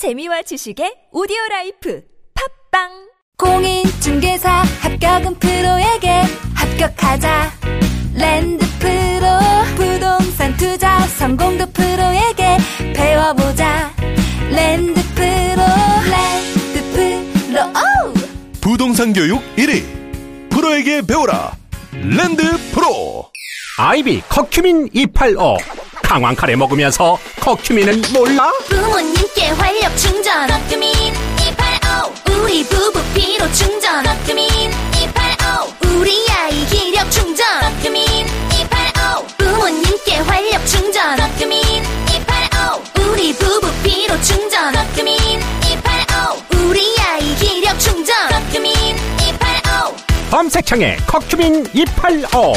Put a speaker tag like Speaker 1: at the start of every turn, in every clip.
Speaker 1: 재미와 지식의 오디오 life. 팟빵!
Speaker 2: 공인중개사 합격은 프로에게 합격하자. 랜드 프로 부동산 투자 성공도 프로에게 배워보자. 랜드 프로 랜드 프로. 오!
Speaker 3: 부동산 교육 1위. 프로에게 배워라. 랜드 프로.
Speaker 4: 아이비 커큐민 285 강황 카레 먹으면서 커큐민은 몰라?
Speaker 2: 부모님께 활력 충전. 커큐민 285 우리 부부 피로 충전. 커큐민 285 우리 아이 기력 충전. 커큐민 285 부모님께 활력 충전. 커큐민 285 우리 부부 피로 충전. 커큐민 285 우리 아이 기력 충전. 커큐민 285
Speaker 4: 검색창에 커큐민 285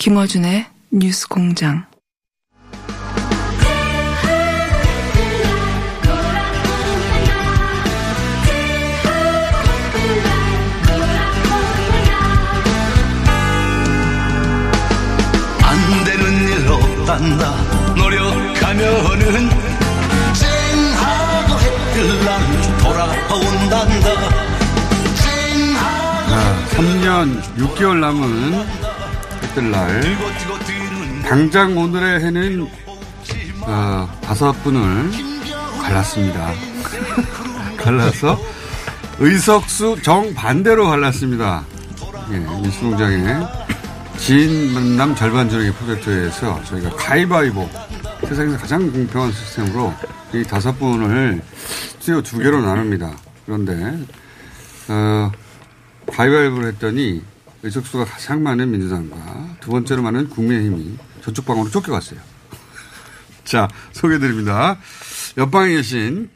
Speaker 5: 김어준의 뉴스 공장.
Speaker 6: 안 되는 일 없단다 노력하면은 쨍하고 해뜰날 돌아온단다
Speaker 7: 자, 3년 6개월 남은 해뜰날
Speaker 6: 뛰고 뛰는
Speaker 7: 당장 오늘의 해는 어, 다섯 분을 갈랐습니다. 갈라서 의석수 정반대로 갈랐습니다. 예, 뉴스공장의 지인 만남 절반 조르기 프로젝트에서 저희가 가위바위보 세상에서 가장 공평한 시스템으로 이 다섯 분을 스튜디오 두 개로 나눕니다. 그런데 어, 가위바위보를 했더니 의석수가 가장 많은 민주당과 두 번째로 많은 국민의힘이 저쪽 방으로 쫓겨갔어요. 자, 소개해드립니다. 옆방에 계신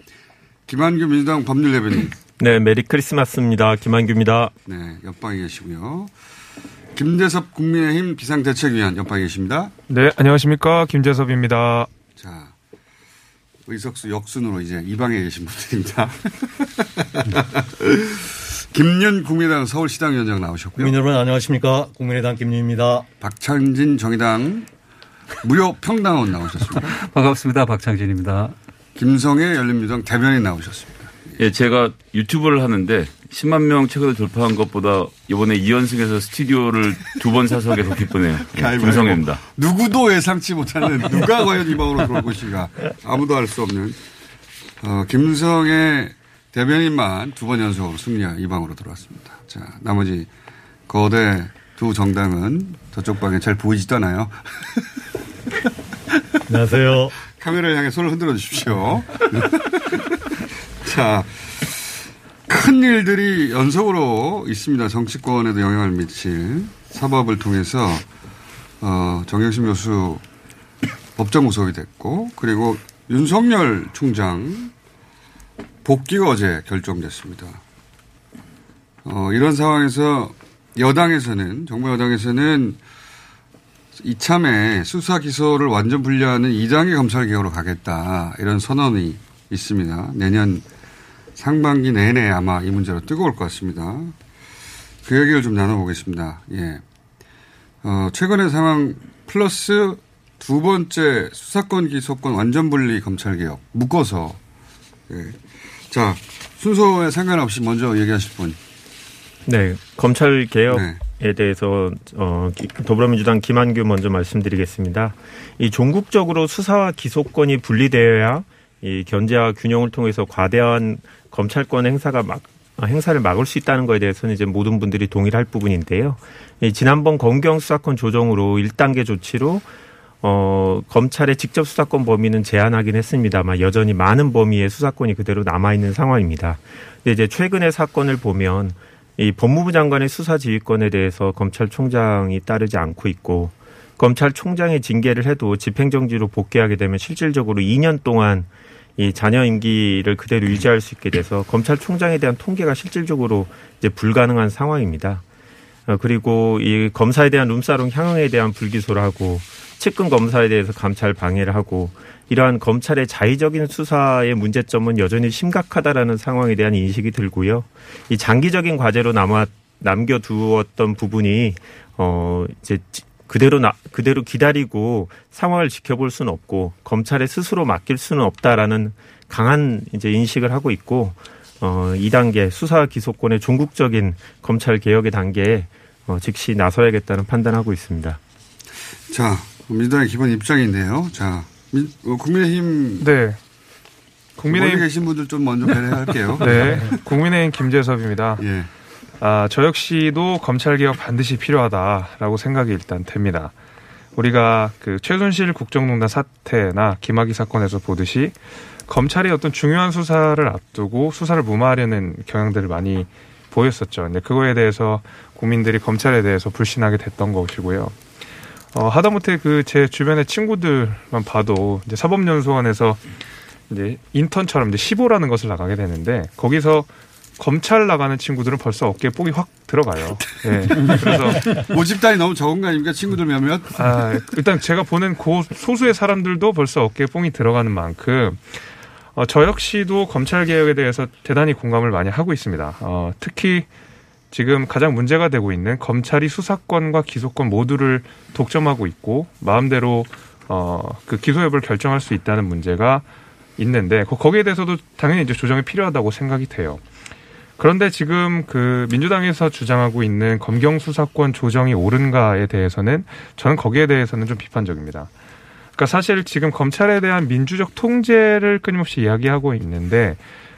Speaker 7: 김한규 민주당 법률 대변인.
Speaker 8: 네, 메리 크리스마스입니다. 김한규입니다.
Speaker 7: 네, 옆방에 계시고요. 김재섭 국민의힘 비상대책위원 옆방에 계십니다.
Speaker 9: 네, 안녕하십니까. 김재섭입니다.
Speaker 7: 자, 의석수 역순으로 이제 이 방에 계신 분들입니다. 김윤 국민의당 서울시당 위원장 나오셨고요.
Speaker 10: 국민 여러분 안녕하십니까. 국민의당 김윤입니다.
Speaker 7: 박창진 정의당 무료 평당원 나오셨습니다.
Speaker 11: 반갑습니다. 박창진입니다.
Speaker 7: 김성애 열린민주당 대변인 나오셨습니다.
Speaker 12: 예, 제가 유튜브를 하는데 10만 명 최근에 돌파한 것보다 이번에 2연승에서 스튜디오를 두 번 사서 계속 기쁘네요. 예. 김성애입니다.
Speaker 7: 누구도 예상치 못하는 누가 과연 이 방으로 들어올 것인가 아무도 알 수 없는 어, 김성애 대변인만 두 번 연속으로 승리하 이 방으로 들어왔습니다. 자 나머지 거대 두 정당은 저쪽 방에 잘 보이지도 않아요.
Speaker 10: 안녕하세요.
Speaker 7: 카메라를 향해 손을 흔들어 주십시오. 자, 큰 일들이 연속으로 있습니다. 정치권에도 영향을 미칠 사법을 통해서 어, 정영심 교수 법정 구속이 됐고 그리고 윤석열 총장 복귀가 어제 결정됐습니다. 어, 이런 상황에서 여당에서는 정부 여당에서는 이참에 수사 기소를 완전 분리하는 2단계 검찰 개혁으로 가겠다 이런 선언이 있습니다. 내년 상반기 내내 아마 이 문제로 뜨거울 것 같습니다. 그 얘기를 좀 나눠보겠습니다. 예. 어, 최근의 상황 플러스 두 번째 수사권 기소권 완전 분리 검찰 개혁 묶어서 예. 자 순서에 상관없이 먼저 얘기하실 분.
Speaker 8: 네, 검찰 개혁
Speaker 7: 네.
Speaker 8: 에 대해서 어, 기- 더불어민주당 김한규 먼저 말씀드리겠습니다. 이 종국적으로 수사와 기소권이 분리되어야 이 견제와 균형을 통해서 과대한 검찰권 행사가 막 아, 행사를 막을 수 있다는 것에 대해서는 이제 모든 분들이 동의를 할 부분인데요. 이 지난번 검경 수사권 조정으로 1단계 조치로 어, 검찰의 직접 수사권 범위는 제한하긴 했습니다만 여전히 많은 범위의 수사권이 그대로 남아 있는 상황입니다. 이제 최근의 사건을 보면 이 법무부 장관의 수사 지휘권에 대해서 검찰총장이 따르지 않고 있고 검찰총장의 징계를 해도 집행정지로 복귀하게 되면 실질적으로 2년 동안 이 자녀 임기를 그대로 유지할 수 있게 돼서 검찰총장에 대한 통계가 실질적으로 이제 불가능한 상황입니다. 어, 그리고 이 검사에 대한 룸사롱 향응에 대한 불기소를 하고 측근 검사에 대해서 감찰 방해를 하고 이러한 검찰의 자의적인 수사의 문제점은 여전히 심각하다라는 상황에 대한 인식이 들고요. 이 장기적인 과제로 남아 남겨두었던 부분이 어 이제 그대로 나, 그대로 기다리고 상황을 지켜볼 수는 없고 검찰에 스스로 맡길 수는 없다라는 강한 이제 인식을 하고 있고 어 2단계 수사 기소권의 종국적인 검찰 개혁의 단계에 어, 즉시 나서야겠다는 판단하고 있습니다.
Speaker 7: 자, 민주당의 기본 입장인데요. 자, 민, 어, 국민의힘
Speaker 9: 네.
Speaker 7: 국민의힘 계신 분들 좀 먼저 배려할게요.
Speaker 9: 네. 국민의힘 김재섭입니다.
Speaker 7: 예.
Speaker 9: 아, 저 역시도 검찰 개혁 반드시 필요하다라고 생각이 일단 됩니다. 우리가 그 최순실 국정농단 사태나 김학의 사건에서 보듯이 검찰이 어떤 중요한 수사를 앞두고 수사를 무마하려는 경향들을 많이 보였었죠. 근데 그거에 대해서 국민들이 검찰에 대해서 불신하게 됐던 것이고요. 어, 하다못해 그 제 주변의 친구들만 봐도 이제 사법연수원에서 이제 인턴처럼 이제 15라는 것을 나가게 되는데 거기서 검찰 나가는 친구들은 벌써 어깨에 뽕이 확 들어가요. 예. 그래서
Speaker 7: 모집단이 너무 적은 거 아닙니까? 친구들 몇몇?
Speaker 9: 아, 일단 제가 보는 그 소수의 사람들도 벌써 어깨에 뽕이 들어가는 만큼 어, 저 역시도 검찰 개혁에 대해서 대단히 공감을 많이 하고 있습니다. 어, 특히 지금 가장 문제가 되고 있는 검찰이 수사권과 기소권 모두를 독점하고 있고 마음대로 어, 그 기소 여부를 결정할 수 있다는 문제가 있는데 거기에 대해서도 당연히 이제 조정이 필요하다고 생각이 돼요. 그런데 지금 그 민주당에서 주장하고 있는 검경 수사권 조정이 옳은가에 대해서는 저는 거기에 대해서는 좀 비판적입니다. 그러니까 사실 지금 검찰에 대한 민주적 통제를 끊임없이 이야기하고 있는데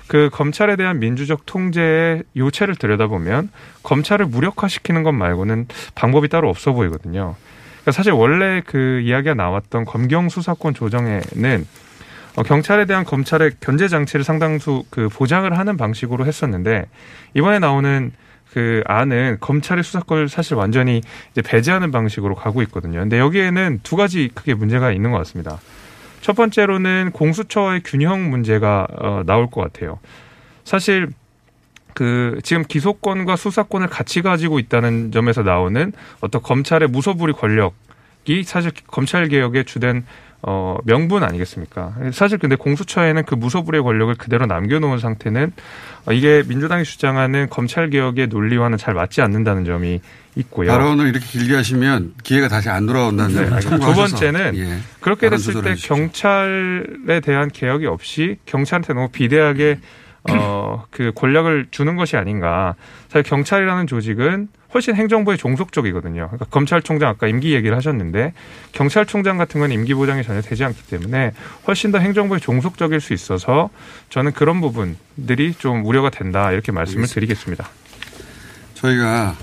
Speaker 9: 그 검찰에 대한 민주적 통제의 요체를 들여다보면 검찰을 무력화시키는 것 말고는 방법이 따로 없어 보이거든요. 그러니까 사실 원래 그 이야기가 나왔던 검경 수사권 조정에는 어, 경찰에 대한 검찰의 견제 장치를 상당수 그 보장을 하는 방식으로 했었는데 이번에 나오는 그 안은 검찰의 수사권을 사실 완전히 이제 배제하는 방식으로 가고 있거든요. 근데 여기에는 두 가지 크게 문제가 있는 것 같습니다. 첫 번째로는 공수처의 균형 문제가 어, 나올 것 같아요. 사실 그 지금 기소권과 수사권을 같이 가지고 있다는 점에서 나오는 어떤 검찰의 무소불위 권력이 사실 검찰 개혁의 주된 어, 명분 아니겠습니까? 사실 근데 공수처에는 그 무소불위의 권력을 그대로 남겨놓은 상태는 어, 이게 민주당이 주장하는 검찰 개혁의 논리와는 잘 맞지 않는다는 점이 있고요.
Speaker 7: 발언을 이렇게 길게 하시면 기회가 다시 안 돌아온다는
Speaker 9: 네, 점두 번째는
Speaker 7: 예,
Speaker 9: 그렇게 됐을 때 경찰에 대한 개혁이 없이 경찰한테 너무 비대하게 어, 그 권력을 주는 것이 아닌가. 사실 경찰이라는 조직은 훨씬 행정부의 종속적이거든요. 그러니까 검찰총장 아까 임기 얘기를 하셨는데 경찰총장 같은 건 임기 보장이 전혀 되지 않기 때문에 훨씬 더 행정부의 종속적일 수 있어서 저는 그런 부분들이 좀 우려가 된다 이렇게 말씀을
Speaker 7: 알겠습니다.
Speaker 9: 드리겠습니다.
Speaker 7: 저희가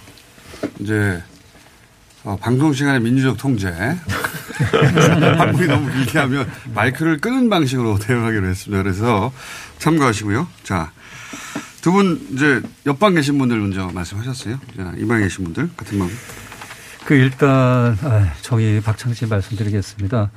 Speaker 7: 이제 어, 방송 시간에 민주적 통제 방송이 너무 길게 하면 마이크를 끄는 방식으로 대응하기로 했습니다. 그래서 참고하시고요. 자. 두 분 이제 옆방 계신 분들 먼저 말씀하셨어요. 자, 이방에 계신 분들 같은 마음.
Speaker 11: 그 일단 아, 저희 박창진 말씀드리겠습니다.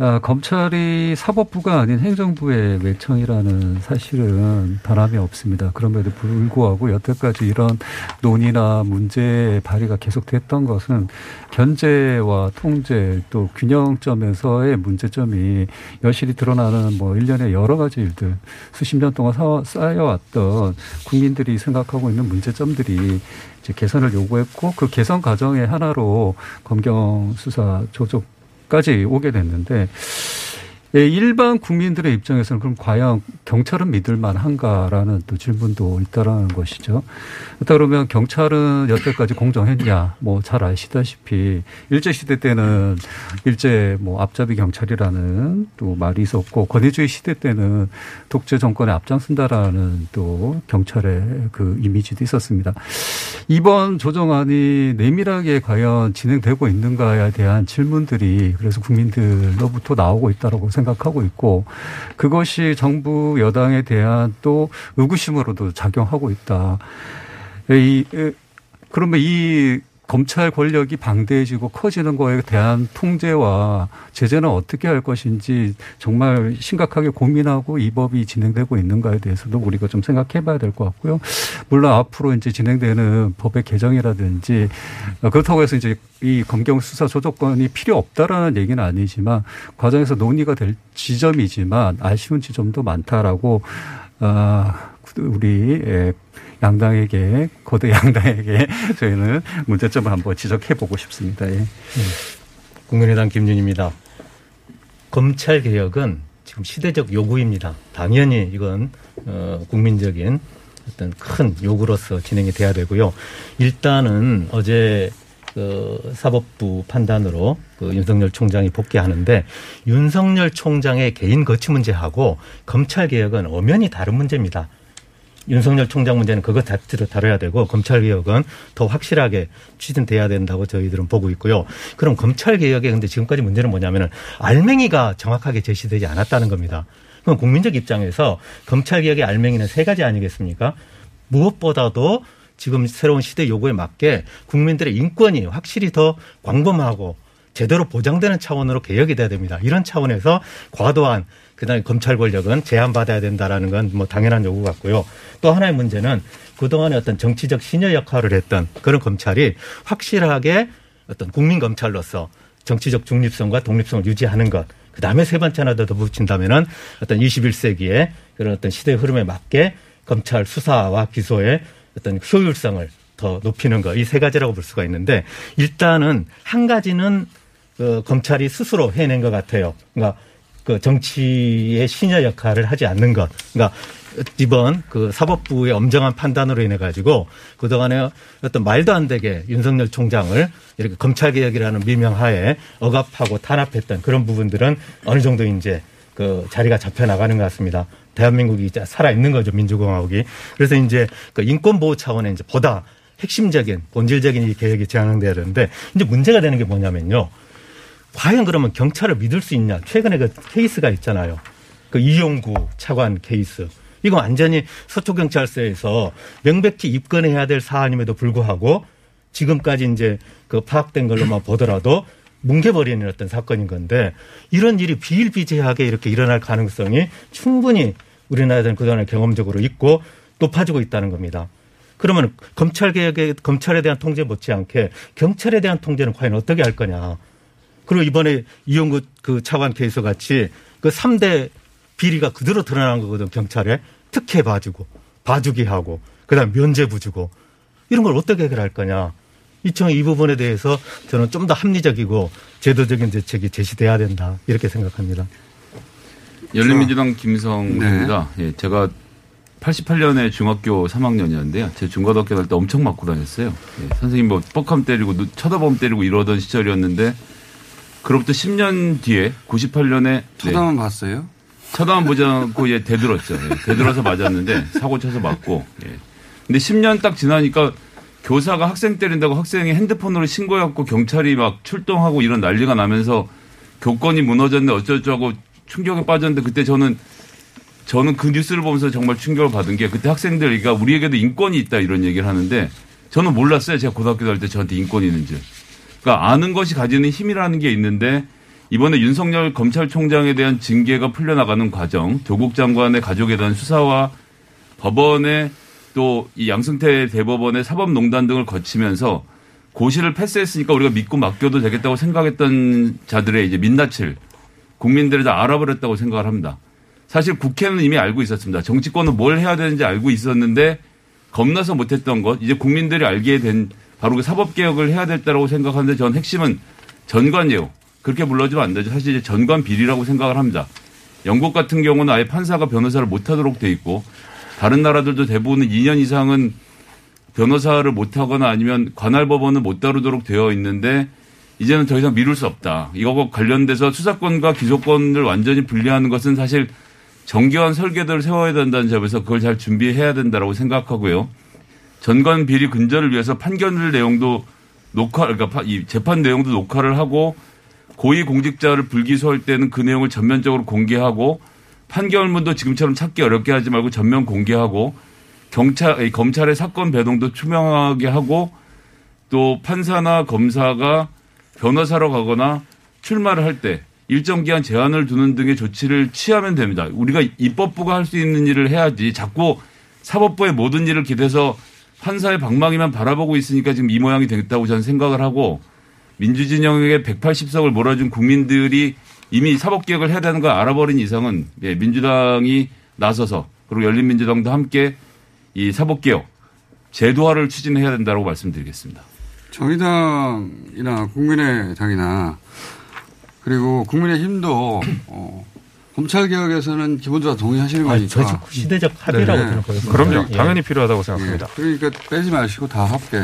Speaker 11: 아, 검찰이 사법부가 아닌 행정부의 외청이라는 사실은 변함이 없습니다. 그럼에도 불구하고 여태까지 이런 논의나 문제 발의가 계속됐던 것은 견제와 통제 또 균형점에서의 문제점이 여실히 드러나는 뭐 일련의 여러 가지 일들 수십 년 동안 쌓여왔던 국민들이 생각하고 있는 문제점들이 이제 개선을 요구했고 그 개선 과정의 하나로 검경 수사 조정 까지 오게 됐는데 예, 일반 국민들의 입장에서는 그럼 과연 경찰은 믿을 만한가라는 또 질문도 있다라는 것이죠. 그러면 경찰은 여태까지 공정했냐? 뭐 잘 아시다시피 일제 시대 때는 일제 뭐 앞잡이 경찰이라는 또 말이 있었고 권위주의 시대 때는 독재 정권에 앞장선다라는 또 경찰의 그 이미지도 있었습니다. 이번 조정안이 내밀하게 과연 진행되고 있는가에 대한 질문들이 그래서 국민들로부터 나오고 있다라고 생각하고 있고 그것이 정부 여당에 대한 또 의구심으로도 작용하고 있다. 이 그러면 이 검찰 권력이 방대해지고 커지는 거에 대한 통제와 제재는 어떻게 할 것인지 정말 심각하게 고민하고 이 법이 진행되고 있는가에 대해서도 우리가 좀 생각해 봐야 될 것 같고요. 물론 앞으로 이제 진행되는 법의 개정이라든지 그렇다고 해서 이제 이 검경 수사 조정권이 필요 없다라는 얘기는 아니지만 과정에서 논의가 될 지점이지만 아쉬운 지점도 많다라고 아 우리 예, 양당에게 거대 양당에게 저희는 문제점을 한번 지적해 보고 싶습니다. 예.
Speaker 10: 국민의당 김준입니다. 검찰 개혁은 지금 시대적 요구입니다. 당연히 이건 어, 국민적인 어떤 큰 요구로서 진행이 돼야 되고요. 일단은 어제 그 사법부 판단으로 그 윤석열 총장이 복귀하는데 윤석열 총장의 개인 거취 문제하고 검찰 개혁은 엄연히 다른 문제입니다. 윤석열 총장 문제는 그것 자체로 다뤄야 되고 검찰 개혁은 더 확실하게 추진돼야 된다고 저희들은 보고 있고요. 그럼 검찰 개혁에 근데 지금까지 문제는 뭐냐면은 알맹이가 정확하게 제시되지 않았다는 겁니다. 그럼 국민적 입장에서 검찰 개혁의 알맹이는 세 가지 아니겠습니까? 무엇보다도 지금 새로운 시대 요구에 맞게 국민들의 인권이 확실히 더 광범하고 제대로 보장되는 차원으로 개혁이 돼야 됩니다. 이런 차원에서 과도한 그다음에 검찰 권력은 제한받아야 된다라는 건 뭐 당연한 요구 같고요. 또 하나의 문제는 그동안에 어떤 정치적 신여 역할을 했던 그런 검찰이 확실하게 어떤 국민 검찰로서 정치적 중립성과 독립성을 유지하는 것. 그 다음에 세 번째 하나 더 덧붙인다면은 어떤 21세기의 그런 어떤 시대의 흐름에 맞게 검찰 수사와 기소의 어떤 효율성을 더 높이는 것. 이 세 가지라고 볼 수가 있는데 일단은 한 가지는 그 검찰이 스스로 해낸 것 같아요. 그러니까 그 정치의 신여 역할을 하지 않는 것. 그러니까 이번 그 사법부의 엄정한 판단으로 인해 가지고 그동안에 어떤 말도 안 되게 윤석열 총장을 이렇게 검찰 개혁이라는 미명하에 억압하고 탄압했던 그런 부분들은 어느 정도 이제 그 자리가 잡혀 나가는 것 같습니다. 대한민국이 이제 살아 있는 거죠 민주공화국이. 그래서 이제 그 인권 보호 차원의 이제 보다 핵심적인 본질적인 이 개혁이 진행돼야 되는데 이제 문제가 되는 게 뭐냐면요. 과연 그러면 경찰을 믿을 수 있냐? 최근에 그 케이스가 있잖아요. 그 이용구 차관 케이스. 이거 완전히 서초경찰서에서 명백히 입건해야 될 사안임에도 불구하고 지금까지 이제 그 파악된 걸로만 보더라도 뭉개버리는 어떤 사건인 건데 이런 일이 비일비재하게 이렇게 일어날 가능성이 충분히 우리나라에서는 그동안에 경험적으로 있고 높아지고 있다는 겁니다. 그러면 검찰 개혁에 검찰에 대한 통제 못지않게 경찰에 대한 통제는 과연 어떻게 할 거냐. 그리고 이번에 이용구 그 차관 케이스 같이 그 3대 비리가 그대로 드러난 거거든 경찰에 특혜 봐주고 봐주기 하고 그다음 면죄부 주고 이런 걸 어떻게 해결할 거냐. 이청 이 부분에 대해서 저는 좀 더 합리적이고 제도적인 대책이 제시돼야 된다 이렇게 생각합니다.
Speaker 12: 열린민주당 김성입니다. 예, 제가 88년에 중학교 3학년이었는데요. 제 중고등학교 갈때 엄청 맞고 다녔어요. 예, 선생님 뭐 뻑함 때리고 쳐다보면 때리고 이러던 시절이었는데 그로부터 10년 뒤에 98년에
Speaker 7: 쳐다만 봤어요?
Speaker 12: 쳐다만 보지 않고 예, 대들었죠. 예, 대들어서 맞았는데 사고 쳐서 맞고. 예. 근데 10년 딱 지나니까 교사가 학생 때린다고 학생이 핸드폰으로 신고해갖고 경찰이 막 출동하고 이런 난리가 나면서 교권이 무너졌네 어쩌고저쩌고 충격에 빠졌는데 그때 저는 저는 그 뉴스를 보면서 정말 충격을 받은 게 그때 학생들 그러니까 우리에게도 인권이 있다 이런 얘기를 하는데 저는 몰랐어요. 제가 고등학교 다닐 때 저한테 인권이 있는지. 그러니까 아는 것이 가지는 힘이라는 게 있는데 이번에 윤석열 검찰총장에 대한 징계가 풀려나가는 과정, 조국 장관의 가족에 대한 수사와 법원의 또 이 양승태 대법원의 사법농단 등을 거치면서 고시를 패스했으니까 우리가 믿고 맡겨도 되겠다고 생각했던 자들의 이제 민낯을 국민들이 다 알아버렸다고 생각을 합니다. 사실 국회는 이미 알고 있었습니다. 정치권은 뭘 해야 되는지 알고 있었는데 겁나서 못했던 것, 이제 국민들이 알게 된 바로 그 사법 개혁을 해야 됐다고 생각하는데 전 핵심은 전관예우. 그렇게 불러주면 안 되죠. 사실 이제 전관 비리라고 생각을 합니다. 영국 같은 경우는 아예 판사가 변호사를 못하도록 돼 있고 다른 나라들도 대부분은 2년 이상은 변호사를 못하거나 아니면 관할 법원은 못 다루도록 되어 있는데 이제는 더 이상 미룰 수 없다. 이거와 관련돼서 수사권과 기소권을 완전히 분리하는 것은 사실 정교한 설계도를 세워야 된다는 점에서 그걸 잘 준비해야 된다라고 생각하고요. 전관 비리 근절을 위해서 판결 내용도 녹화, 그러니까 이 재판 내용도 녹화를 하고 고위 공직자를 불기소할 때는 그 내용을 전면적으로 공개하고 판결문도 지금처럼 찾기 어렵게 하지 말고 전면 공개하고 경찰, 검찰의 사건 배동도 투명하게 하고 또 판사나 검사가 변호사로 가거나 출마를 할 때 일정 기한 제한을 두는 등의 조치를 취하면 됩니다. 우리가 입법부가 할 수 있는 일을 해야지 자꾸 사법부의 모든 일을 기대서 판사의 방망이만 바라보고 있으니까 지금 이 모양이 됐다고 저는 생각을 하고 민주진영에게 180석을 몰아준 국민들이 이미 사법개혁을 해야 되는 걸 알아버린 이상은 예, 민주당이 나서서 그리고 열린민주당도 함께 이 사법개혁 제도화를 추진해야 된다고 말씀드리겠습니다.
Speaker 7: 정의당이나 국민의당이나 그리고 국민의힘도 어, 검찰 개혁에서는 기본적으로 동의하시는
Speaker 10: 아니,
Speaker 7: 거니까.
Speaker 10: 저 시대적 합의라고 생각하거든요.
Speaker 9: 그럼요.
Speaker 10: 예.
Speaker 9: 당연히 필요하다고 생각합니다.
Speaker 7: 예, 그러니까 빼지 마시고 다 합계.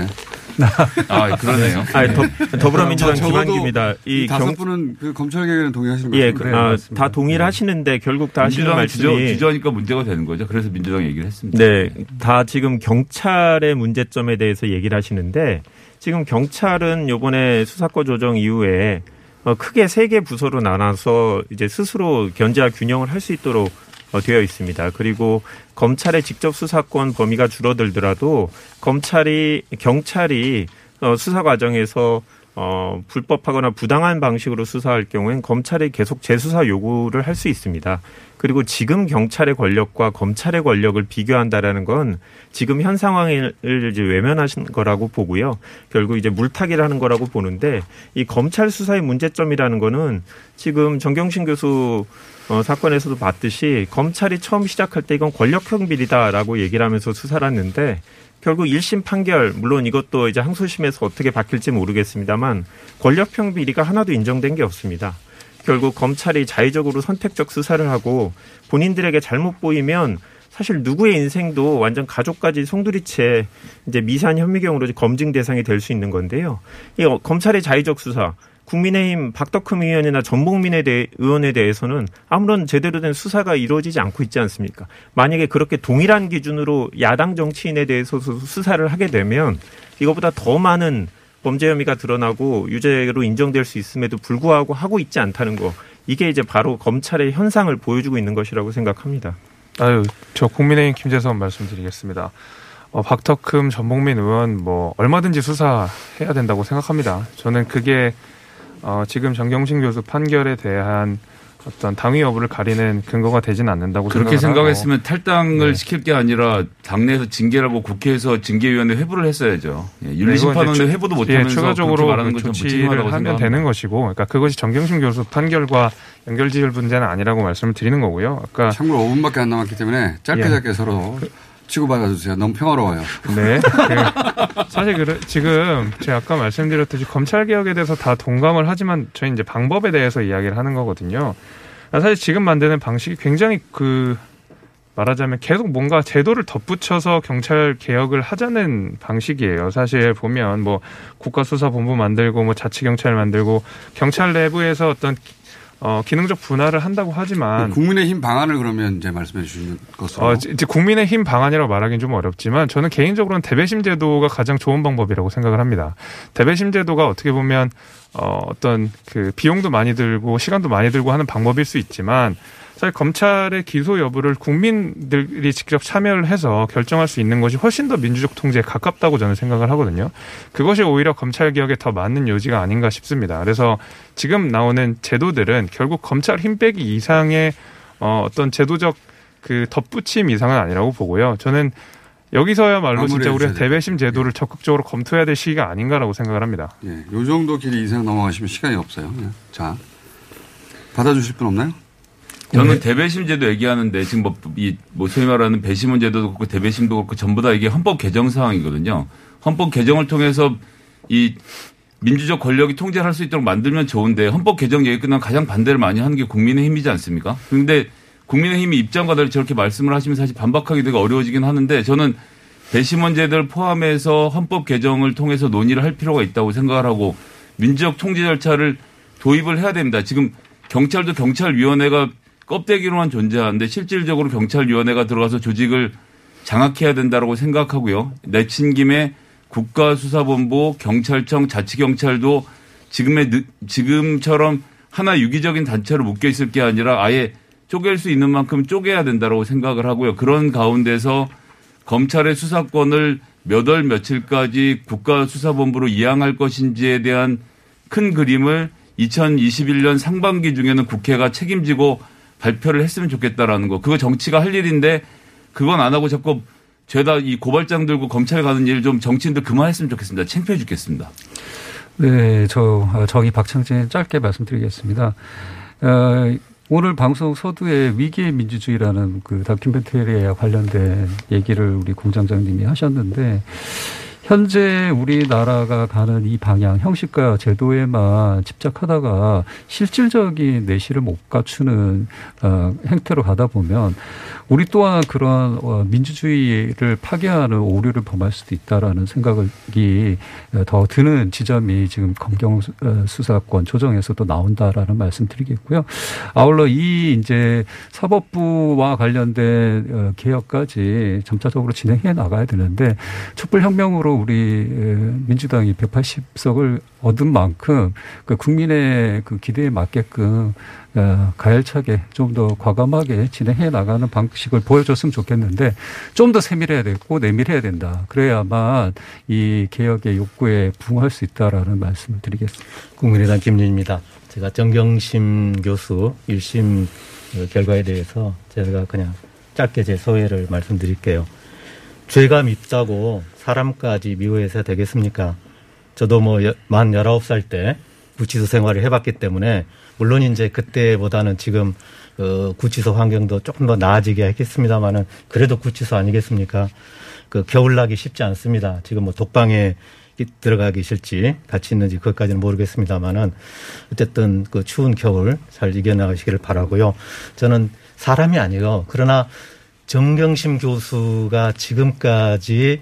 Speaker 12: 아 그러네요.
Speaker 8: 아니, 더, 더불어민주당
Speaker 7: 적어도
Speaker 8: 김한규입니다. 이
Speaker 7: 다섯
Speaker 8: 경,
Speaker 7: 분은 그 검찰 개혁에는 동의하시는 거죠?
Speaker 8: 예, 그, 아, 다 동의를 하시는데 결국 다 하시는 말씀이
Speaker 12: 주저하니까 문제가 되는 거죠. 그래서 민주당 얘기를 했습니다.
Speaker 8: 네, 다 지금 경찰의 문제점에 대해서 얘기를 하시는데 지금 경찰은 요번에 수사권 조정 이후에 어, 크게 세 개 부서로 나눠서 이제 스스로 견제와 균형을 할 수 있도록 어, 되어 있습니다. 그리고 검찰의 직접 수사권 범위가 줄어들더라도 검찰이 경찰이 어, 수사 과정에서 어, 불법하거나 부당한 방식으로 수사할 경우엔 검찰이 계속 재수사 요구를 할 수 있습니다. 그리고 지금 경찰의 권력과 검찰의 권력을 비교한다라는 건 지금 현 상황을 이제 외면하신 거라고 보고요. 결국 이제 물타기를 하는 거라고 보는데 이 검찰 수사의 문제점이라는 거는 지금 정경심 교수 어, 사건에서도 봤듯이 검찰이 처음 시작할 때 이건 권력형 비리다라고 얘기를 하면서 수사를 했는데 결국 1심 판결 물론 이것도 이제 항소심에서 어떻게 바뀔지 모르겠습니다만 권력형 비리가 하나도 인정된 게 없습니다. 결국 검찰이 자의적으로 선택적 수사를 하고 본인들에게 잘못 보이면 사실 누구의 인생도 완전 가족까지 송두리째 이제 미세한 혐의경으로 검증 대상이 될 수 있는 건데요. 이 어, 검찰의 자의적 수사 국민의힘 박덕흠 의원이나 전복민에 대해 의원에 대해서는 아무런 제대로 된 수사가 이루어지지 않고 있지 않습니까? 만약에 그렇게 동일한 기준으로 야당 정치인에 대해서 수- 수사를 하게 되면 이거보다 더 많은 범죄 혐의가 드러나고 유죄로 인정될 수 있음에도 불구하고 하고 있지 않다는 거 이게 이제 바로 검찰의 현상을 보여주고 있는 것이라고 생각합니다.
Speaker 9: 아유, 저 국민의힘 김재선 말씀드리겠습니다. 어, 박덕흠 전복민 의원 뭐 얼마든지 수사해야 된다고 생각합니다. 저는 그게 어, 지금 정경심 교수 판결에 대한 어떤 당위 여부를 가리는 근거가 되지는 않는다고
Speaker 12: 그렇게
Speaker 9: 생각을 하고.
Speaker 12: 생각했으면 탈당을
Speaker 9: 네.
Speaker 12: 시킬 게 아니라 당내에서 징계를 하고 국회에서 징계위원회 회부를 했어야죠. 예, 윤리심판원의
Speaker 9: 네,
Speaker 12: 회부도
Speaker 9: 추-
Speaker 12: 못하면서
Speaker 9: 예, 추가적으로
Speaker 12: 말하는
Speaker 9: 그 조치를
Speaker 12: 무책임하다고
Speaker 9: 하면. 되는 것이고, 그러니까 그것이 정경심 교수 판결과 연결지을 문제는 아니라고 말씀을 드리는 거고요. 아까
Speaker 7: 참고로 5분밖에 안 남았기 때문에 짧게
Speaker 9: 예.
Speaker 7: 짧게 서로 치고받아 주세요. 너무 평화로워요.
Speaker 9: 네. 그 사실 그래, 지금 제가 아까 말씀드렸듯이 검찰 개혁에 대해서 다 동감을 하지만 저희 이제 방법에 대해서 이야기를 하는 거거든요. 사실 지금 만드는 방식이 굉장히 그 말하자면 계속 뭔가 제도를 덧붙여서 경찰 개혁을 하자는 방식이에요. 사실 보면 뭐 국가수사본부 만들고 뭐 자치경찰 만들고 경찰 내부에서 어떤 어, 기능적 분할을 한다고 하지만
Speaker 7: 국민의힘 방안을 그러면 이제 말씀해 주시는 것으로.
Speaker 9: 어, 이제 국민의힘 방안이라고 말하기는 좀 어렵지만 저는 개인적으로는 대배심 제도가 가장 좋은 방법이라고 생각을 합니다. 대배심 제도가 어떻게 보면 어, 어떤 그 비용도 많이 들고 시간도 많이 들고 하는 방법일 수 있지만 사실 검찰의 기소 여부를 국민들이 직접 참여를 해서 결정할 수 있는 것이 훨씬 더 민주적 통제에 가깝다고 저는 생각을 하거든요. 그것이 오히려 검찰 개혁에 더 맞는 요지가 아닌가 싶습니다. 그래서 지금 나오는 제도들은 결국 검찰 힘 빼기 이상의 어, 어떤 제도적 그 덧붙임 이상은 아니라고 보고요. 저는 여기서야말로 진짜 우리가 대배심 제도를 적극적으로 검토해야 될 시기가 아닌가라고 생각을 합니다.
Speaker 7: 예, 요 정도 길이 이상 넘어가시면 시간이 없어요. 예. 자, 받아주실 분 없나요?
Speaker 12: 저는 대배심 제도 얘기하는데 지금 뭐, 이, 뭐 소위 말하는 배심원 제도도 그렇고 대배심도 그렇고 전부 다 이게 헌법 개정 사항이거든요. 헌법 개정을 통해서 이 민주적 권력이 통제를 할 수 있도록 만들면 좋은데 헌법 개정 얘기 끝나면 가장 반대를 많이 하는 게 국민의힘이지 않습니까? 그런데 국민의힘이 입장과 달리 저렇게 말씀을 하시면 사실 반박하기 되게 어려워지긴 하는데 저는 배심원 제도를 포함해서 헌법 개정을 통해서 논의를 할 필요가 있다고 생각을 하고 민주적 통제 절차를 도입을 해야 됩니다. 지금 경찰도 경찰위원회가 껍데기로만 존재하는데 실질적으로 경찰위원회가 들어가서 조직을 장악해야 된다고 생각하고요. 내친 김에 국가수사본부, 경찰청, 자치경찰도 지금의 느- 지금처럼 하나 유기적인 단체로 묶여 있을 게 아니라 아예 쪼갤 수 있는 만큼 쪼개야 된다고 생각을 하고요. 그런 가운데서 검찰의 수사권을 몇 월 며칠까지 국가수사본부로 이양할 것인지에 대한 큰 그림을 2021년 상반기 중에는 국회가 책임지고 발표를 했으면 좋겠다라는 거. 그거 정치가 할 일인데 그건 안 하고 자꾸 죄다 이 고발장 들고 검찰 가는 일 좀 정치인들 그만했으면 좋겠습니다. 창피해 죽겠습니다.
Speaker 11: 네, 저 어, 저기 박창진 짧게 말씀드리겠습니다. 어, 오늘 방송 서두에 위기의 민주주의라는 그 다큐멘터리에 관련된 얘기를 우리 공장장님이 하셨는데 현재 우리나라가 가는 이 방향 형식과 제도에만 집착하다가 실질적인 내실을 못 갖추는 어, 행태로 가다 보면 우리 또한 그러한 어, 민주주의를 파괴하는 오류를 범할 수도 있다라는 생각이 더 드는 지점이 지금 검경 어, 수사권 조정에서도 나온다라는 말씀드리겠고요. 아울러 이 이제 사법부와 관련된 어, 개혁까지 점차적으로 진행해 나가야 되는데 촛불 혁명으로 우리 민주당이 180석을 얻은 만큼 그 국민의 그 기대에 맞게끔 어, 가열차게 좀 더 과감하게 진행해 나가는 방식을 보여줬으면 좋겠는데 좀 더 세밀해야 되고 내밀해야 된다. 그래야만 이 개혁의 욕구에 부응할 수 있다라는 말씀을 드리겠습니다.
Speaker 10: 국민의당 김윤입니다. 제가 정경심 교수 1심 결과에 대해서 제가 그냥 짧게 제 소회를 말씀드릴게요. 죄가 밉다고 사람까지 미워해서 되겠습니까? 저도 뭐 만 19살 때 구치소 생활을 해봤기 때문에 물론 이제 그때보다는 지금 그 구치소 환경도 조금 더 나아지게 했겠습니다만은 그래도 구치소 아니겠습니까? 그 겨울 나기 쉽지 않습니다. 지금 뭐 독방에 들어가 계실지 같이 있는지 그것까지는 모르겠습니다만은 어쨌든 그 추운 겨울 잘 이겨나가시기를 바라고요. 저는 사람이 아니요. 그러나 정경심 교수가 지금까지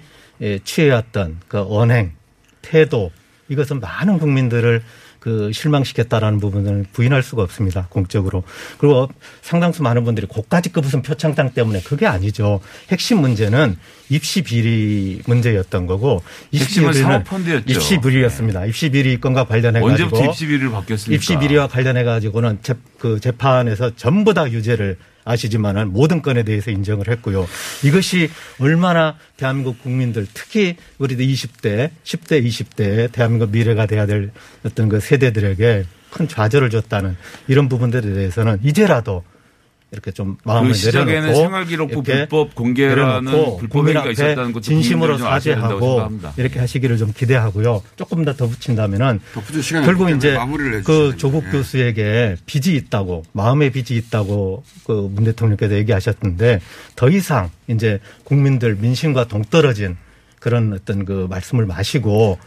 Speaker 10: 취해왔던 그 언행, 태도 이것은 많은 국민들을 그 실망시켰다라는 부분을 부인할 수가 없습니다. 공적으로. 그리고 상당수 많은 분들이 고까지급 무슨 표창장 때문에 그게 아니죠. 핵심 문제는 입시 비리 문제였던 거고
Speaker 12: 핵심은 사모펀드였죠.
Speaker 10: 입시 비리였습니다. 입시 비리 건과 관련해 가지고
Speaker 12: 언제부터 입시 비리를 바뀌었습니까?
Speaker 10: 입시 비리와 관련해 가지고는 그 재판에서 전부 다 유죄를 아시지만은 모든 건에 대해서 인정을 했고요. 이것이 얼마나 대한민국 국민들 특히 우리도 20대, 10대, 20대 대한민국 미래가 돼야 될 어떤 그 세대들에게 큰 좌절을 줬다는 이런 부분들에 대해서는 이제라도 이렇게 좀 마음을
Speaker 12: 그 시작에는
Speaker 10: 내려놓고
Speaker 12: 생활기록부 불법 공개라는 불법 행위가 있었다는 것도
Speaker 10: 진심으로 사죄하고. 이렇게 하시기를 좀 기대하고요. 조금 더 덧붙인다면은 결국 이제 그 조국
Speaker 7: 됩니다.
Speaker 10: 교수에게 빚이 있다고 마음의 빚이 있다고 그 문 대통령께서 얘기하셨는데 더 이상 이제 국민들 민심과 동떨어진 그런 어떤 그 말씀을 마시고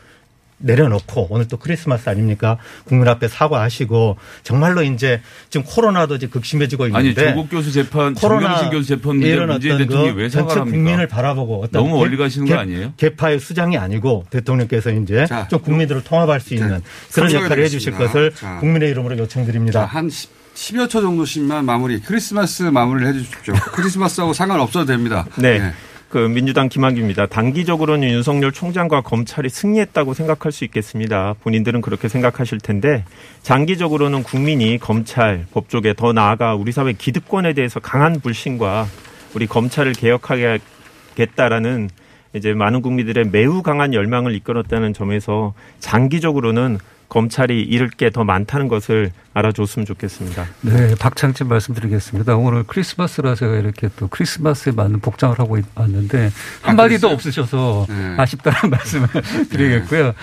Speaker 10: 내려놓고 오늘 또 크리스마스 아닙니까? 국민 앞에 사과하시고 정말로 이제 지금 코로나도 이제 극심해지고
Speaker 12: 아니
Speaker 10: 있는데
Speaker 12: 조국 교수 재판,
Speaker 10: 코로나
Speaker 12: 교수 재판 문제
Speaker 10: 이런
Speaker 12: 문재인 대통령이 그왜
Speaker 10: 전체
Speaker 12: 사과를 합니까?
Speaker 10: 국민을 바라보고 어떤
Speaker 12: 너무
Speaker 10: 개-
Speaker 12: 멀리 가시는
Speaker 10: 개-
Speaker 12: 거 아니에요?
Speaker 10: 개파의 수장이 아니고 대통령께서 이제
Speaker 7: 자,
Speaker 10: 좀 국민들을 통합할 수 있는 그런 역할을 해주실. 것을
Speaker 7: 자.
Speaker 10: 국민의 이름으로 요청드립니다.
Speaker 7: 한 10, 여초 정도씩만 마무리. 크리스마스 마무리를 해 주십시오. 크리스마스하고 상관없어도 됩니다.
Speaker 8: 네. 그 민주당 김한규입니다. 단기적으로는 윤석열 총장과 검찰이 승리했다고 생각할 수 있겠습니다. 본인들은 그렇게 생각하실 텐데 장기적으로는 국민이 검찰, 법조계 더 나아가 우리 사회 기득권에 대해서 강한 불신과 우리 검찰을 개혁하겠다라는 이제 많은 국민들의 매우 강한 열망을 이끌었다는 점에서 장기적으로는 검찰이 잃을 게 더 많다는 것을 알아줬으면 좋겠습니다.
Speaker 11: 네, 박창진 말씀드리겠습니다. 오늘 크리스마스라 제가 이렇게 또 크리스마스에 맞는 복장을 하고 왔는데 한마디도
Speaker 7: 그랬어요?
Speaker 11: 없으셔서
Speaker 7: 네.
Speaker 11: 아쉽다는 말씀을 드리겠고요.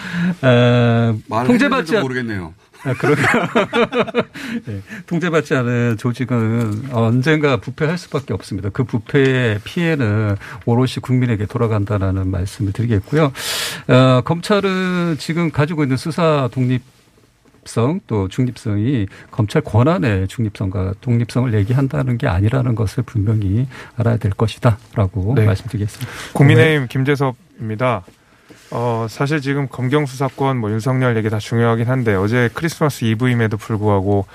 Speaker 11: 어,
Speaker 7: 말을
Speaker 11: 통제받지
Speaker 7: 모르겠네요.
Speaker 11: 아, 그런가요? 네, 통제받지 않은 조직은 언젠가 부패할 수밖에 없습니다. 그 부패의 피해는 오롯이 국민에게 돌아간다는 말씀을 드리겠고요. 어, 검찰은 지금 가지고 있는 수사 독립 성 또 중립성이 검찰 권한의 중립성과 독립성을 얘기한다는 게 아니라는 것을 분명히 알아야 될 것이다라고
Speaker 9: 네.
Speaker 11: 말씀드리겠습니다.
Speaker 9: 국민의힘 김재섭입니다. 어, 사실 지금 검경 수사권 뭐 윤석열 얘기 다 중요하긴 한데 어제 크리스마스 이브임에도 불구하고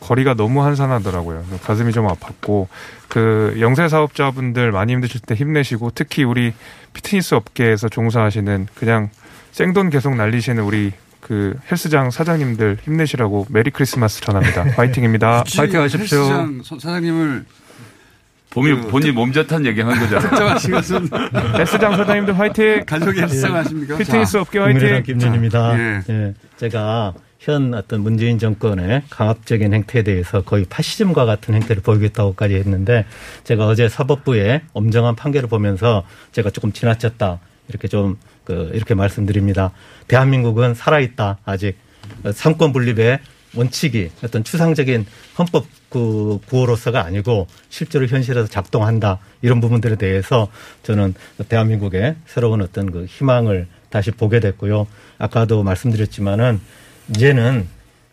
Speaker 9: 거리가 너무 한산하더라고요. 가슴이 좀 아팠고 그 영세 사업자분들 많이 힘드실 때 힘내시고 특히 우리 피트니스 업계에서 종사하시는 그냥 생돈 계속 날리시는 우리 그 헬스장 사장님들 힘내시라고 Merry Christmas 전합니다. 파이팅입니다.
Speaker 7: 굳이 헬스장 서- 사장님을
Speaker 12: 본인 본인 몸자탄 얘기한 거잖아요.
Speaker 7: 것은
Speaker 9: 헬스장 사장님들 화이팅.
Speaker 7: 가족이 특정하십니까?
Speaker 9: 피트니스 업계 화이팅.
Speaker 10: 김준입니다.
Speaker 7: 예.
Speaker 10: 예, 제가 현 어떤 문재인 정권의 강압적인 행태에 대해서 거의 파시즘과 같은 행태를 보이겠다고까지 했는데 제가 어제 사법부의 엄정한 판결을 보면서 제가 조금 지나쳤다 이렇게 좀 그 이렇게 말씀드립니다. 대한민국은 살아있다 아직 삼권 분립의 원칙이 어떤 추상적인 헌법 그 구호로서가 아니고 실제로 현실에서 작동한다 이런 부분들에 대해서 저는 대한민국의 새로운 어떤 그 희망을 다시 보게 됐고요. 아까도 말씀드렸지만은 이제는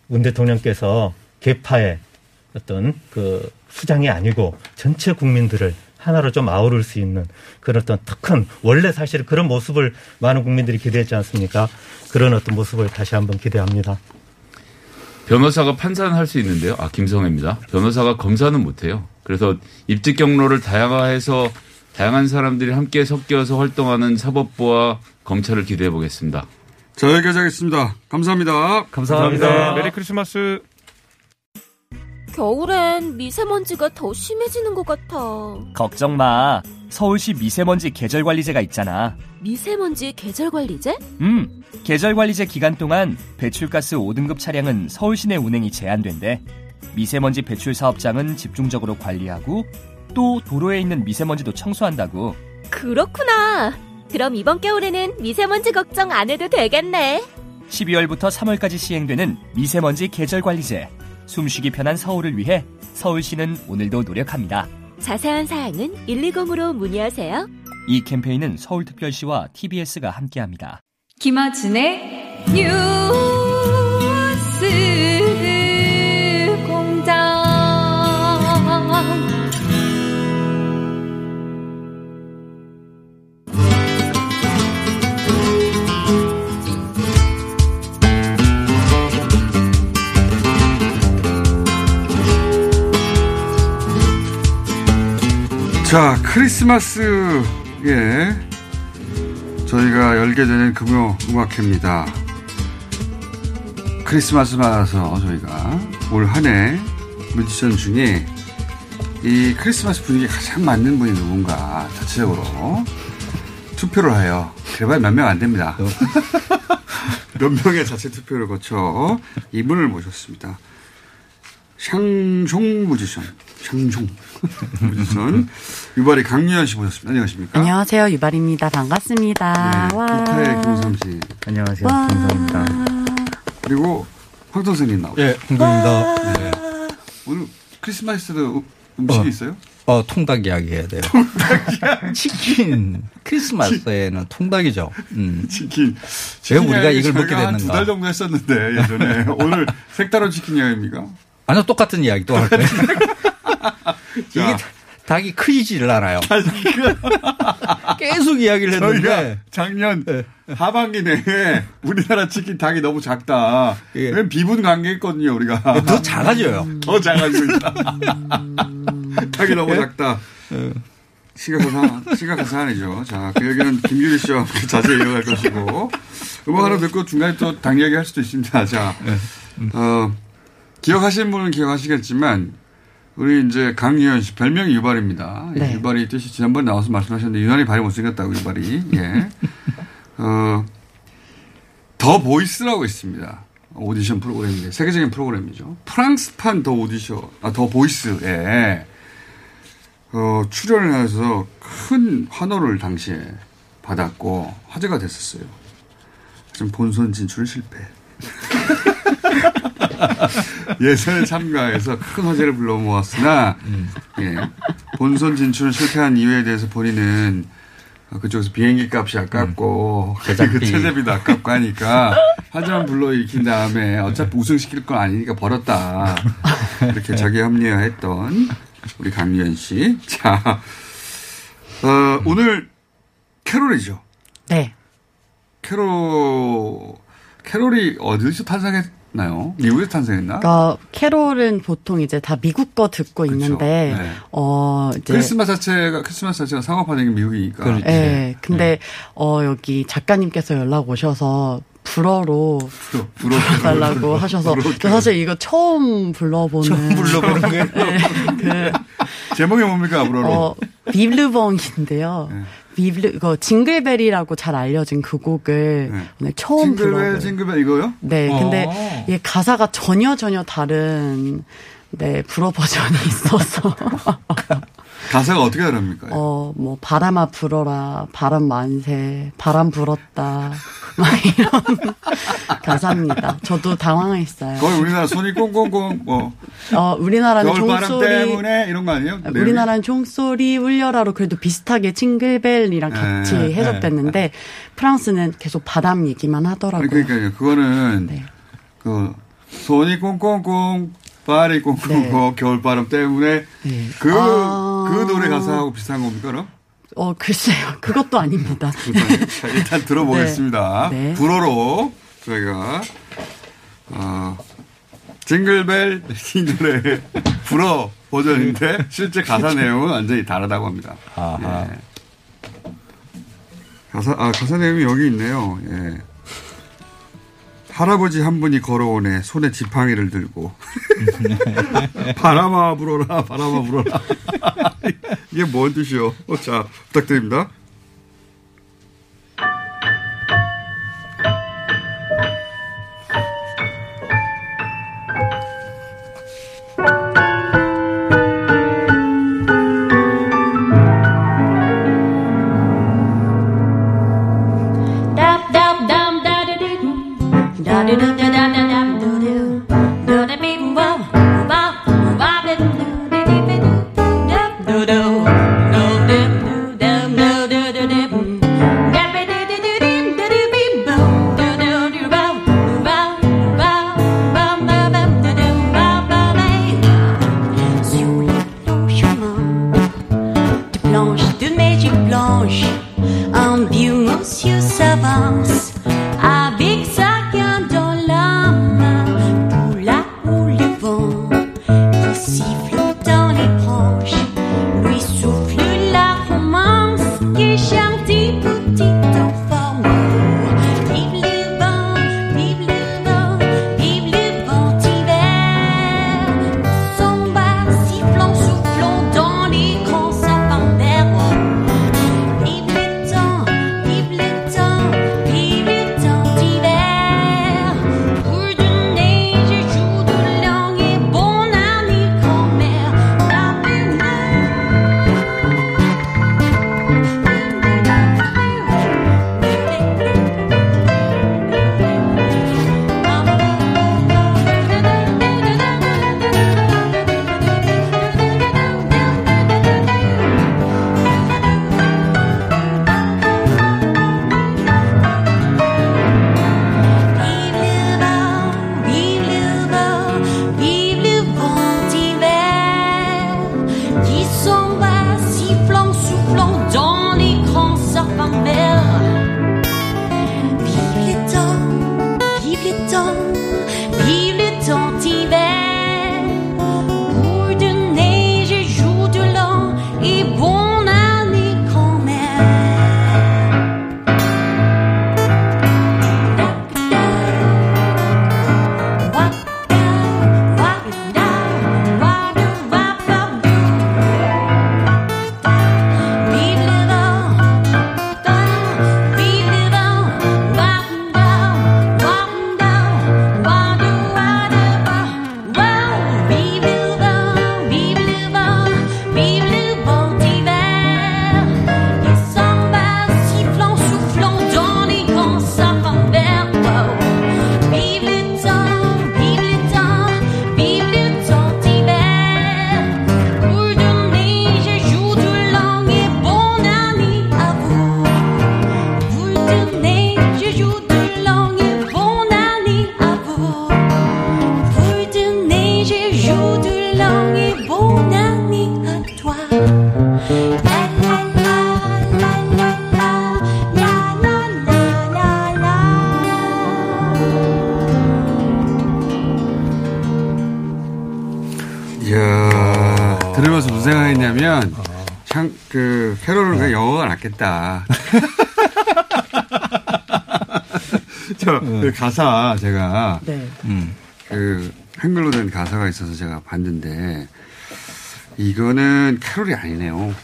Speaker 10: 문 대통령께서 개파의 어떤 그 수장이 아니고 전체 국민들을 하나로 좀 아우를 수 있는 그런 어떤 큰 원래 사실 그런 모습을 많은 국민들이 기대했지 않습니까? 그런 어떤 모습을 다시 한번 기대합니다.
Speaker 12: 변호사가 판사는 할 수 있는데요. 아, 김성애입니다. 변호사가 검사는 못해요. 그래서 입직 경로를 다양화해서 다양한 사람들이 함께 섞여서 활동하는 사법부와 검찰을 기대해 보겠습니다.
Speaker 7: 자, 여기까지 하겠습니다. 감사합니다.
Speaker 9: 감사합니다. 메리 크리스마스.
Speaker 5: 겨울엔 미세먼지가 더 심해지는 것 같아.
Speaker 13: 걱정 마. 서울시 미세먼지 계절관리제가 있잖아.
Speaker 5: 미세먼지 계절관리제?
Speaker 13: 음, 계절관리제 기간 동안 배출가스 5등급 차량은 서울 시내 운행이 제한된대. 미세먼지 배출 사업장은 집중적으로 관리하고 또 도로에 있는 미세먼지도 청소한다고.
Speaker 5: 그렇구나. 그럼 이번 겨울에는 미세먼지 걱정 안 해도 되겠네.
Speaker 13: 12월부터 3월까지 시행되는 미세먼지 계절관리제. 숨쉬기 편한 서울을 위해 서울시는 오늘도 노력합니다.
Speaker 5: 자세한 사항은 120으로 문의하세요.
Speaker 13: 이 캠페인은 서울특별시와 TBS가 함께합니다.
Speaker 14: 김어준의 뉴스 공장.
Speaker 7: 자, 크리스마스 에 저희가 열게 되는 금요 음악회입니다. 크리스마스 맞아서 저희가 올 한 해 뮤지션 중에 이 크리스마스 분위기에 가장 맞는 분이 누군가 자체적으로 투표를 하여 그래봐야 몇명 안 됩니다. 몇 명의 자체 투표를 거쳐 이분을 모셨습니다. 샹종 뮤지션, 샹종 뮤지션 유발이 강유현 씨 모셨습니다. 안녕하십니까?
Speaker 15: 안녕하세요. 유발입니다. 반갑습니다.
Speaker 7: 네,
Speaker 15: 와.
Speaker 7: 기타의 김삼 씨.
Speaker 15: 안녕하세요. 김삼입니다.
Speaker 7: 그리고 황 선생님 나오죠.
Speaker 16: 예, 홍동입니다.
Speaker 7: 네. 오늘 크리스마스도 음식이
Speaker 16: 어.
Speaker 7: 있어요?
Speaker 16: 어, 통닭 이야기 해야 돼요. 치킨. 크리스마스에는 통닭이죠. 음.
Speaker 7: 치킨.
Speaker 16: 왜 우리가 이걸 먹게 됐는가?
Speaker 7: 달 정도 했었는데 예전에 오늘 색다른 치킨 이야기입니까?
Speaker 16: 아니요, 똑같은 이야기 또 할 거예요. 이게
Speaker 7: 자.
Speaker 16: 닭이 크지를 않아요. 계속 이야기를
Speaker 7: 저희가
Speaker 16: 했는데.
Speaker 7: 작년 하반기 내에 우리나라 치킨 닭이 너무 작다. 왜 비분 관계했거든요, 우리가.
Speaker 16: 더 작아져요.
Speaker 7: 더 작아지고 있다. 닭이 너무 작다. 심각한 상황, 심각한 사안이죠. 자, 그 얘기는 김규리 씨와 자세히 이어갈 것이고, 음악 하나 듣고 중간에 또 당 이야기 할 수도 있습니다. 자, 어, 기억하시는 분은 기억하시겠지만, 우리 이제 강유현 씨, 별명이 유발입니다.
Speaker 15: 네.
Speaker 7: 유발이 뜻이 지난번에 나와서 말씀하셨는데, 유난히 발이 못생겼다고, 유발이. 예. 어, 더 보이스라고 있습니다. 오디션 프로그램인데, 세계적인 프로그램이죠. 프랑스판 더 오디션, 아, 더 보이스에, 어, 출연을 해서 큰 환호를 당시에 받았고, 화제가 됐었어요. 하지만 본선 진출 실패. 예선에 참가해서 큰 화제를 불러 모았으나, 예, 본선 진출은 실패한 이유에 대해서 본인은 어, 그쪽에서 비행기 값이 아깝고,
Speaker 16: 제작비.
Speaker 7: 그 체제비도 아깝고 하니까, 하지만 불러일으킨 다음에 어차피 우승시킬 건 아니니까 벌었다. 이렇게 자기 합리화했던 우리 강유현 씨. 자, 어, 오늘 캐롤이죠.
Speaker 15: 네.
Speaker 7: 캐롤, 캐롤이 어디서 탄생했 나요? 미국에서 탄생했나?
Speaker 15: 그러니까 캐롤은 보통 이제 다 미국 거 듣고 있는데
Speaker 7: 네.
Speaker 15: 어 이제
Speaker 7: 크리스마스 자체가 크리스마스 자체가 상업화된 게 미국이니까.
Speaker 16: 그렇죠.
Speaker 15: 예. 근데 어 여기 작가님께서 연락 오셔서 불어로
Speaker 7: 불어
Speaker 15: 달라고 하셔서
Speaker 7: 불어
Speaker 15: 저 사실 이거 처음 불러보는
Speaker 16: 처음 불러보는 거예요?
Speaker 15: 네, 그
Speaker 2: 제목이 뭡니까, 앞으로?
Speaker 15: 어, 비블봉인데요. 비블, 이거 징글벨이라고 잘 알려진 그 곡을 오늘 처음 불러.
Speaker 2: 징글벨, 징글벨 이거요?
Speaker 15: 네, 근데
Speaker 2: 어.
Speaker 15: 이게 가사가 전혀 전혀 다른 네 불어 버전이 있어서
Speaker 2: 가사가 어떻게 다릅니까?
Speaker 15: 어뭐 바람아 불어라 바람 만세 바람 불었다 막 이런 가사입니다. 저도 당황했어요.
Speaker 2: 거의 우리나라 손이 꽁꽁꽁, 뭐.
Speaker 15: 어 우리나라는 종소리
Speaker 2: 때문에 이런 거 아니에요? 내용이?
Speaker 15: 우리나라는 종소리 울려라로 그래도 비슷하게 징글벨이랑 같이
Speaker 2: 네,
Speaker 15: 해석됐는데 프랑스는 계속 바람 얘기만 하더라고요.
Speaker 2: 아니, 그러니까요. 그거는,
Speaker 15: 네.
Speaker 2: 그, 손이 꽁꽁꽁, 발이 꽁꽁꽁, 겨울바람 때문에 그,
Speaker 15: 네. 아.
Speaker 2: 그 노래 가사하고 비슷한 겁니까, 그럼?
Speaker 15: 어 글쎄요 그것도 아닙니다.
Speaker 2: 자, 일단 들어보겠습니다.
Speaker 15: 네. 네.
Speaker 2: 불어로 저희가 어, 징글벨 이 노래 불어 버전인데 실제 가사 내용은 완전히 다르다고 합니다. 예. 가사 아 가사 내용이 여기 있네요. 예. 할아버지 한 분이 걸어오네 손에 지팡이를 들고 바람아 불어라 바람아 불어라 이게 뭔 뜻이요? 어, 자 부탁드립니다. 이야, 들으면서 무슨 생각했냐면, 참, 그, 캐롤은 그냥 영어가 낫겠다. 저, 그 가사, 제가,
Speaker 15: 네.
Speaker 2: 그, 한글로 된 가사가 있어서 제가 봤는데,
Speaker 7: 이거는 캐롤이 아니네요.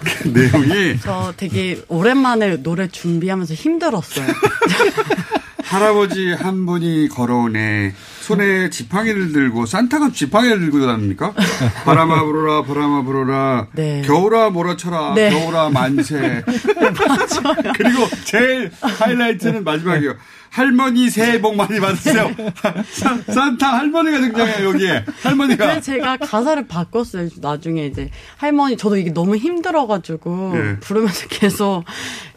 Speaker 7: 그 내용이
Speaker 15: 저 되게 오랜만에 노래 준비하면서 힘들었어요.
Speaker 7: 할아버지 한 분이 걸어오네. 손에 지팡이를 들고 산타가 지팡이를 들고 다닙니까? 바람아 불어라 바람아 불어라
Speaker 15: 네.
Speaker 7: 겨울아 몰아쳐라
Speaker 15: 네.
Speaker 7: 겨울아 만세 그리고 제일 하이라이트는 마지막이요. 할머니 새해 복 많이 받으세요. 산- 산타 할머니가 등장해요 여기에 할머니가
Speaker 15: 그래서 제가 가사를 바꿨어요. 나중에 이제 할머니 저도 이게 너무 힘들어가지고
Speaker 7: 네.
Speaker 15: 부르면서 계속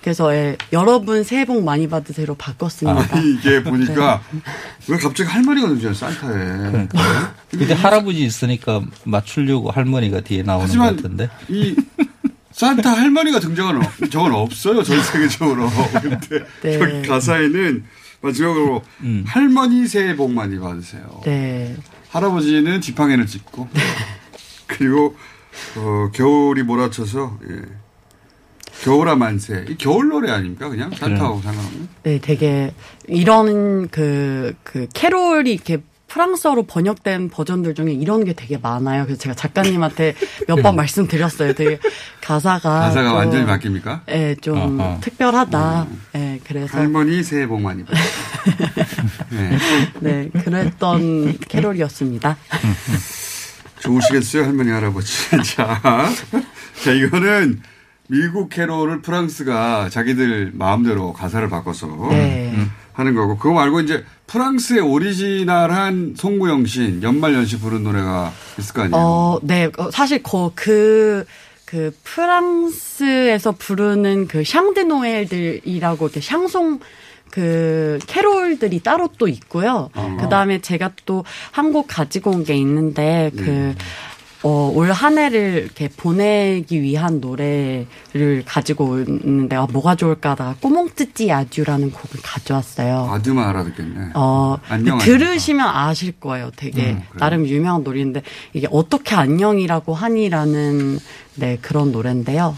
Speaker 15: 그래서 예, 여러분 새해 복 많이 받으세요로 바꿨습니다.
Speaker 7: 아니, 이게 보니까 왜 갑자기 할머니가 등장해 산타에.
Speaker 16: 근데 할아버지 있으니까 맞추려고 할머니가 뒤에 나오는
Speaker 7: 하지만
Speaker 16: 것 같은데.
Speaker 7: 이 산타 할머니가 등장하는 어- 적은 없어요 전 세계적으로. 근데
Speaker 15: 네.
Speaker 7: 여기 가사에는 마지막으로 할머니 새해 복 많이 받으세요.
Speaker 15: 네.
Speaker 7: 할아버지는 지팡이를 짚고 그리고 어, 겨울이 몰아쳐서 예. 겨울아 만세. 이 겨울 노래 아닙니까 그냥 산타하고 상관없는.
Speaker 15: 네, 되게 이런 그, 그 캐롤이 이렇게 프랑스어로 번역된 버전들 중에 이런 게 되게 많아요. 그래서 제가 작가님한테 몇 번 말씀드렸어요. 되게 가사가.
Speaker 7: 가사가
Speaker 15: 좀,
Speaker 7: 완전히 바뀝니까?
Speaker 15: 예, 좀
Speaker 7: 어허.
Speaker 15: 특별하다. 예, 그래서.
Speaker 7: 할머니 새해 복 많이 받으세요. 네.
Speaker 15: 네, 그랬던 캐롤이었습니다.
Speaker 7: 좋으시겠어요, 할머니, 할아버지. 자, 자, 이거는 미국 캐롤을 프랑스가 자기들 마음대로 가사를 바꿔서
Speaker 15: 네.
Speaker 7: 하는 거고, 그거 말고 이제 프랑스의 오리지널한 송구영신, 연말연시 부른 노래가 있을 거 아니에요?
Speaker 15: 어, 네. 어, 사실 그, 그, 그 프랑스에서 부르는 그 샹드노엘들이라고 이렇게 샹송 그 캐롤들이 따로 또 있고요.
Speaker 7: 어.
Speaker 15: 그 다음에 제가 또 한 곡 가지고 온 게 있는데 그 어, 올 한 해를 이렇게 보내기 위한 노래를 가지고 있는데, 아, 뭐가 좋을까다가 꼬몽뜨찌 아듀라는 곡을 가져왔어요.
Speaker 7: 아드만 알아듣겠네.
Speaker 15: 어,
Speaker 7: 안녕,
Speaker 15: 들으시면 아실 거예요. 되게
Speaker 7: 음?
Speaker 15: 나름 유명한 노래인데 이게 어떻게 안녕이라고 하니라는 네 그런 노래인데요.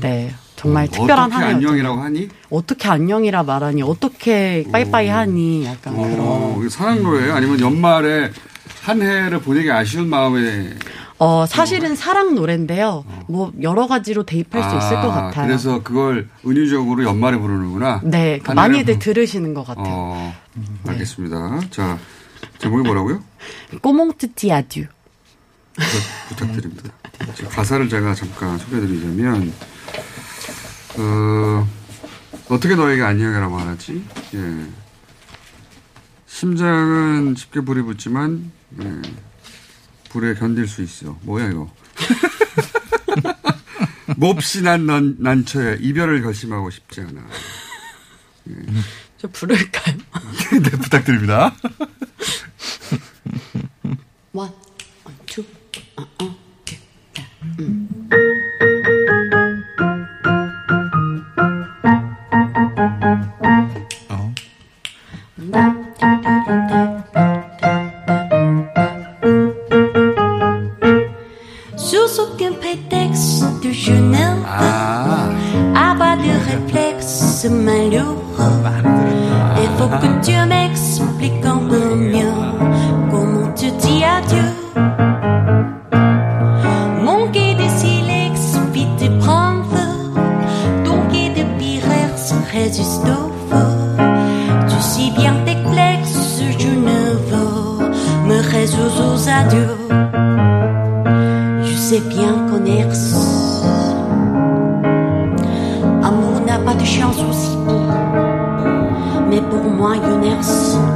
Speaker 15: 네 정말 특별한
Speaker 7: 어떻게
Speaker 15: 한 해였죠.
Speaker 7: 안녕이라고 하니?
Speaker 15: 어떻게 안녕이라 말하니 어떻게 빠이빠이 하니 약간
Speaker 7: 어,
Speaker 15: 그런
Speaker 7: 사랑 노래예요? 아니면 연말에 한 해를 보내기 아쉬운 마음에
Speaker 15: 어 사실은 사랑 노래인데요. 뭐 여러 가지로 대입할 수 있을 것
Speaker 7: 아,
Speaker 15: 같아요.
Speaker 7: 그래서 그걸 은유적으로 연말에 부르는구나. 네그한
Speaker 15: 많이들 들으시는 것 같아요.
Speaker 7: 어, 알겠습니다. 자, 제목이 뭐라고요?
Speaker 15: 꼬몽뜨찌 아듀.
Speaker 7: 부탁드립니다. 자, 가사를 제가 잠깐 소개해드리자면, 어, 어떻게 너에게 안녕이라 말하지? 예. 심장은 쉽게 불이 붙지만, 예. 불에 견딜 수 있어. 뭐야, 이거. 몹시 난, 난, 난처해. 이별을 결심하고 싶지 않아.
Speaker 15: 저 부를까요?
Speaker 7: 네, 부탁드립니다.
Speaker 15: 원, 투,
Speaker 2: Aucun prétexte, je ne veux avoir de réflexe malheureux. Il faut que tu m'expliques un peu mieux comment tu dis adieu. Mon quai de silex, vite te prendre feu. Ton quai de pirère se résiste au feu. Tu sais bien tes plexes, je ne veux me résoudre aux adieux. Sais bien est Amour n'a pas de chance aussi. Mais pour moi, Younes,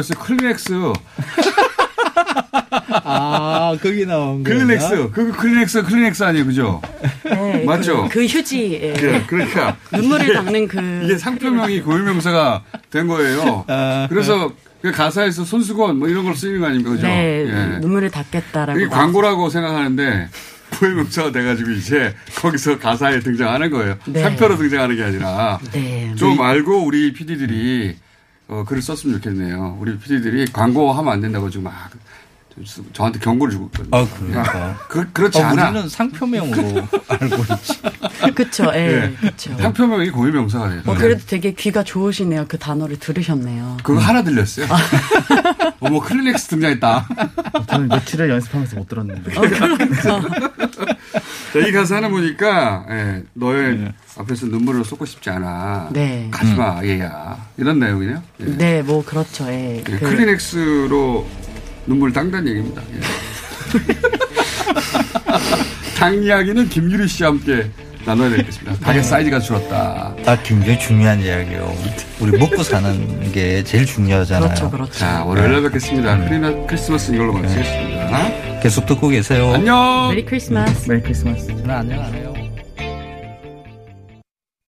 Speaker 7: 있어요. 클리넥스.
Speaker 16: 아, 거기 나온 거.
Speaker 7: 클리넥스. 그 클리넥스, 클리넥스 아니에요, 그죠?
Speaker 15: 네,
Speaker 7: 맞죠?
Speaker 15: 그, 그 휴지. 예.
Speaker 7: 예, 그러니까.
Speaker 15: 눈물을 닦는 그.
Speaker 7: 이게 상표명이 고유명사가 된 거예요. 그래서 그 가사에서 손수건 뭐 이런 걸 쓰이는 거 아닙니까? 그죠?
Speaker 15: 네,
Speaker 7: 예.
Speaker 15: 눈물을 닦겠다라고.
Speaker 7: 이게 광고라고 생각하는데 고유명사가 돼가지고 이제 거기서 가사에 등장하는 거예요.
Speaker 15: 네.
Speaker 7: 상표로 등장하는 게 아니라.
Speaker 15: 네.
Speaker 7: 좀 알고 우리 PD들이 어, 글을 썼으면 좋겠네요. 우리 PD들이 광고하면 안 된다고 지금 막 저한테 경고를 주고 있거든요.
Speaker 16: 아, 그러니까.
Speaker 7: 그, 그렇지
Speaker 16: 어,
Speaker 7: 않아.
Speaker 16: 우리는 상표명으로 알고 있지.
Speaker 15: 그쵸, 예,
Speaker 7: 네.
Speaker 15: 그쵸.
Speaker 7: 상표명이 고유 명사가 돼요.
Speaker 15: 어, 그래도 되게 귀가 좋으시네요. 그 단어를 들으셨네요.
Speaker 7: 그거 하나 들렸어요. 어머, 클리넥스 등장했다.
Speaker 17: 저는 며칠을 연습하면서 못 들었는데.
Speaker 7: 자, 이 가사 하나 보니까, 예, 너의 앞에서 눈물을 쏟고 싶지 않아.
Speaker 15: 네.
Speaker 7: 가지 마, 얘야. 이런 내용이네요. 예.
Speaker 15: 네, 뭐, 그렇죠, 예.
Speaker 7: 예,
Speaker 15: 그-
Speaker 7: 클리넥스로 눈물 닦는 얘기입니다. 예. 닭 이야기는 김유리 씨와 함께 나눠야 되겠습니다. 닭의 사이즈가 줄었다.
Speaker 16: 아, 굉장히 중요한 이야기예요. 우리 먹고 사는 게 제일 중요하잖아요.
Speaker 15: 그렇죠, 그렇죠.
Speaker 7: 자, 월요일에 뵙겠습니다. 크리나, 크리스마스 이걸로 마치겠습니다.
Speaker 16: 계속 듣고 계세요.
Speaker 7: 안녕!
Speaker 17: Merry Christmas. Merry Christmas.
Speaker 16: 저는 안녕 안 해요.